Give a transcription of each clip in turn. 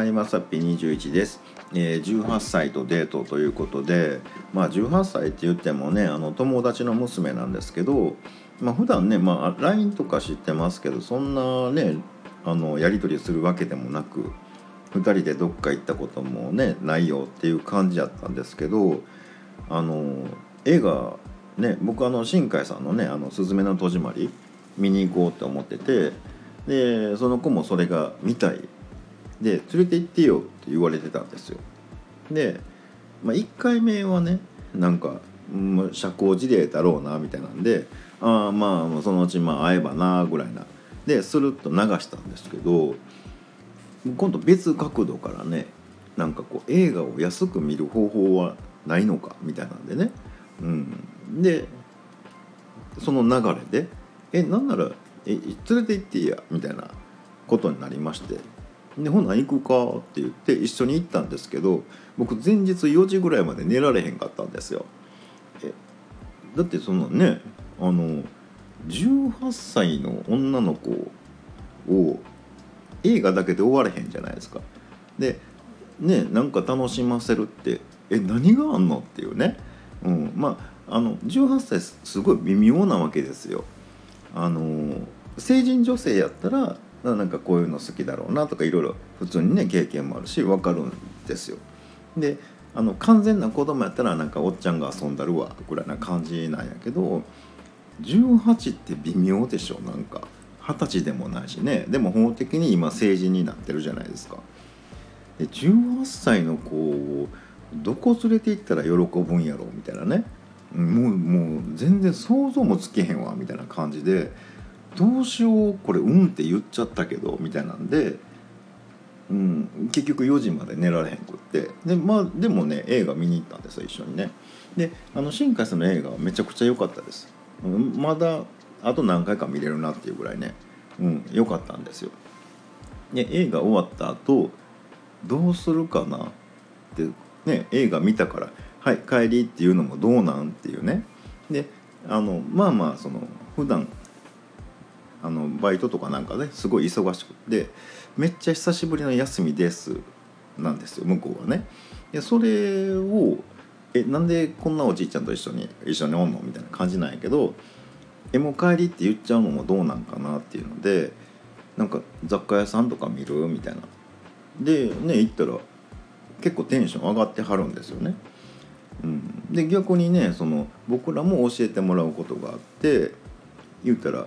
はいまさぴ21です、えー、18歳とデートということでまあ18歳って言ってもねあの友達の娘なんですけどまあ普段ねまあ LINE とか知ってますけどそんなねあのやり取りするわけでもなく2人でどっか行ったこともねないよっていう感じだったんですけどあの映画ね僕あの新海さんのね「あのすずめの戸締まり」見に行こうって思っててでその子もそれが見たいで連れて行ってよって言われてたんですよ。で、まあ、1回目はねなんか社交辞令だろうなみたいなんでああまあそのうちまあ会えばなぐらいな。でスルッと流したんですけど今度別角度からねなんかこう映画を安く見る方法はないのかみたいなんでね、うん、でその流れで「えなんならえ連れて行っていいや」みたいなことになりまして。でほな行くかって言って一緒に行ったんですけど僕前日4時ぐらいまで寝られへんかったんですよ。えだってそのねあの18歳の女の子を映画だけで終われへんじゃないですか。でねなんか楽しませるってえ何があんのっていうね、うん、まああの18歳すごい微妙なわけですよ。あの成人女性やったらなんかこういうの好きだろうなとかいろいろ普通にね経験もあるし分かるんですよ。であの完全な子供やったらなんかおっちゃんが遊んだるわぐらいな感じなんやけど18って微妙でしょなんか二十歳でもないしねでも法的に今成人になってるじゃないですか。で18歳の子をどこ連れて行ったら喜ぶんやろうみたいなねもうもう全然想像もつけへんわみたいな感じでどうしようこれうんって言っちゃったけどみたいなんで、うん、結局4時まで寝られへんくって。で,、まあ、でもね映画見に行ったんですよ一緒にね。であの新海さんの映画はめちゃくちゃ良かったです、うん、まだあと何回か見れるなっていうぐらいね。うんかったんですよ。で映画終わった後どうするかなってね映画見たから「はい帰り」っていうのもどうなんっていうね。であのまあまあその普段あのバイトとかなんかですごい忙しくてめっちゃ久しぶりの休みですなんですよ向こうはね。でそれをえなんでこんなおじいちゃんと一緒に一緒におんの？みたいな感じなんやけど「えもう帰り」って言っちゃうのもどうなんかな？っていうのでなんか雑貨屋さんとか見る？みたいな。でね行ったら結構テンション上がってはるんですよね。うん、で逆にねその僕らも教えてもらうことがあって言うたら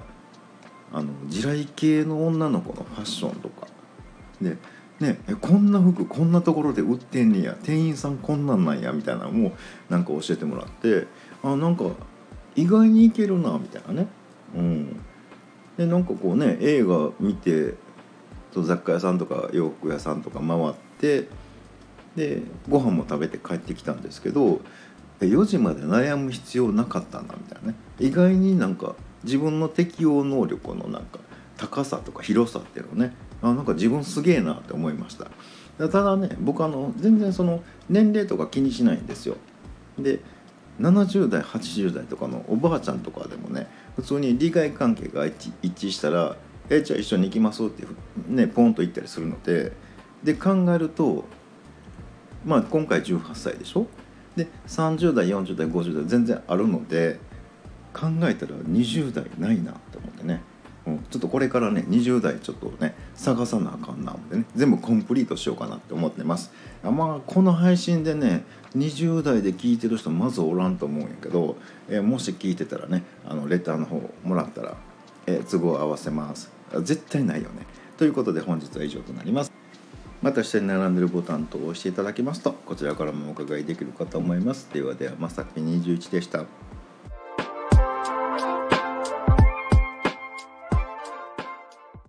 あの地雷系の女の子のファッションとか。で、ね、えこんな服こんなところで売ってんねや。店員さんこんなんなんやみたいなのもなんか教えてもらって。あなんか意外にいけるなみたいなね。うん、でなんかこうね映画見て雑貨屋さんとか洋服屋さんとか回ってでご飯も食べて帰ってきたんですけど4時まで悩む必要なかったなみたいなね。意外になんか自分の適応能力のなんか高さとか広さっていうのねあなんか自分すげえなって思いました。ただね僕あの全然その年齢とか気にしないんですよ。で70代80代とかのおばあちゃんとかでもね普通に利害関係が一致したら「えじゃあ一緒に行きます」ってねポンと言ったりするのでで考えるとまあ今回18歳でしょ？で30代40代50代全然あるので考えたら20代ないなって思ってね、うん、ちょっとこれからね20代ちょっとね探さなあかんな思ってね。全部コンプリートしようかなって思ってます。まあこの配信でね20代で聞いてる人まずおらんと思うんやけど、えー、もし聞いてたらねあのレターの方もらったら、えー、都合合わせます。絶対ないよね。ということで本日は以上となります。また下に並んでるボタンと押していただきますとこちらからもお伺いできるかと思います。ではではまさき21でした。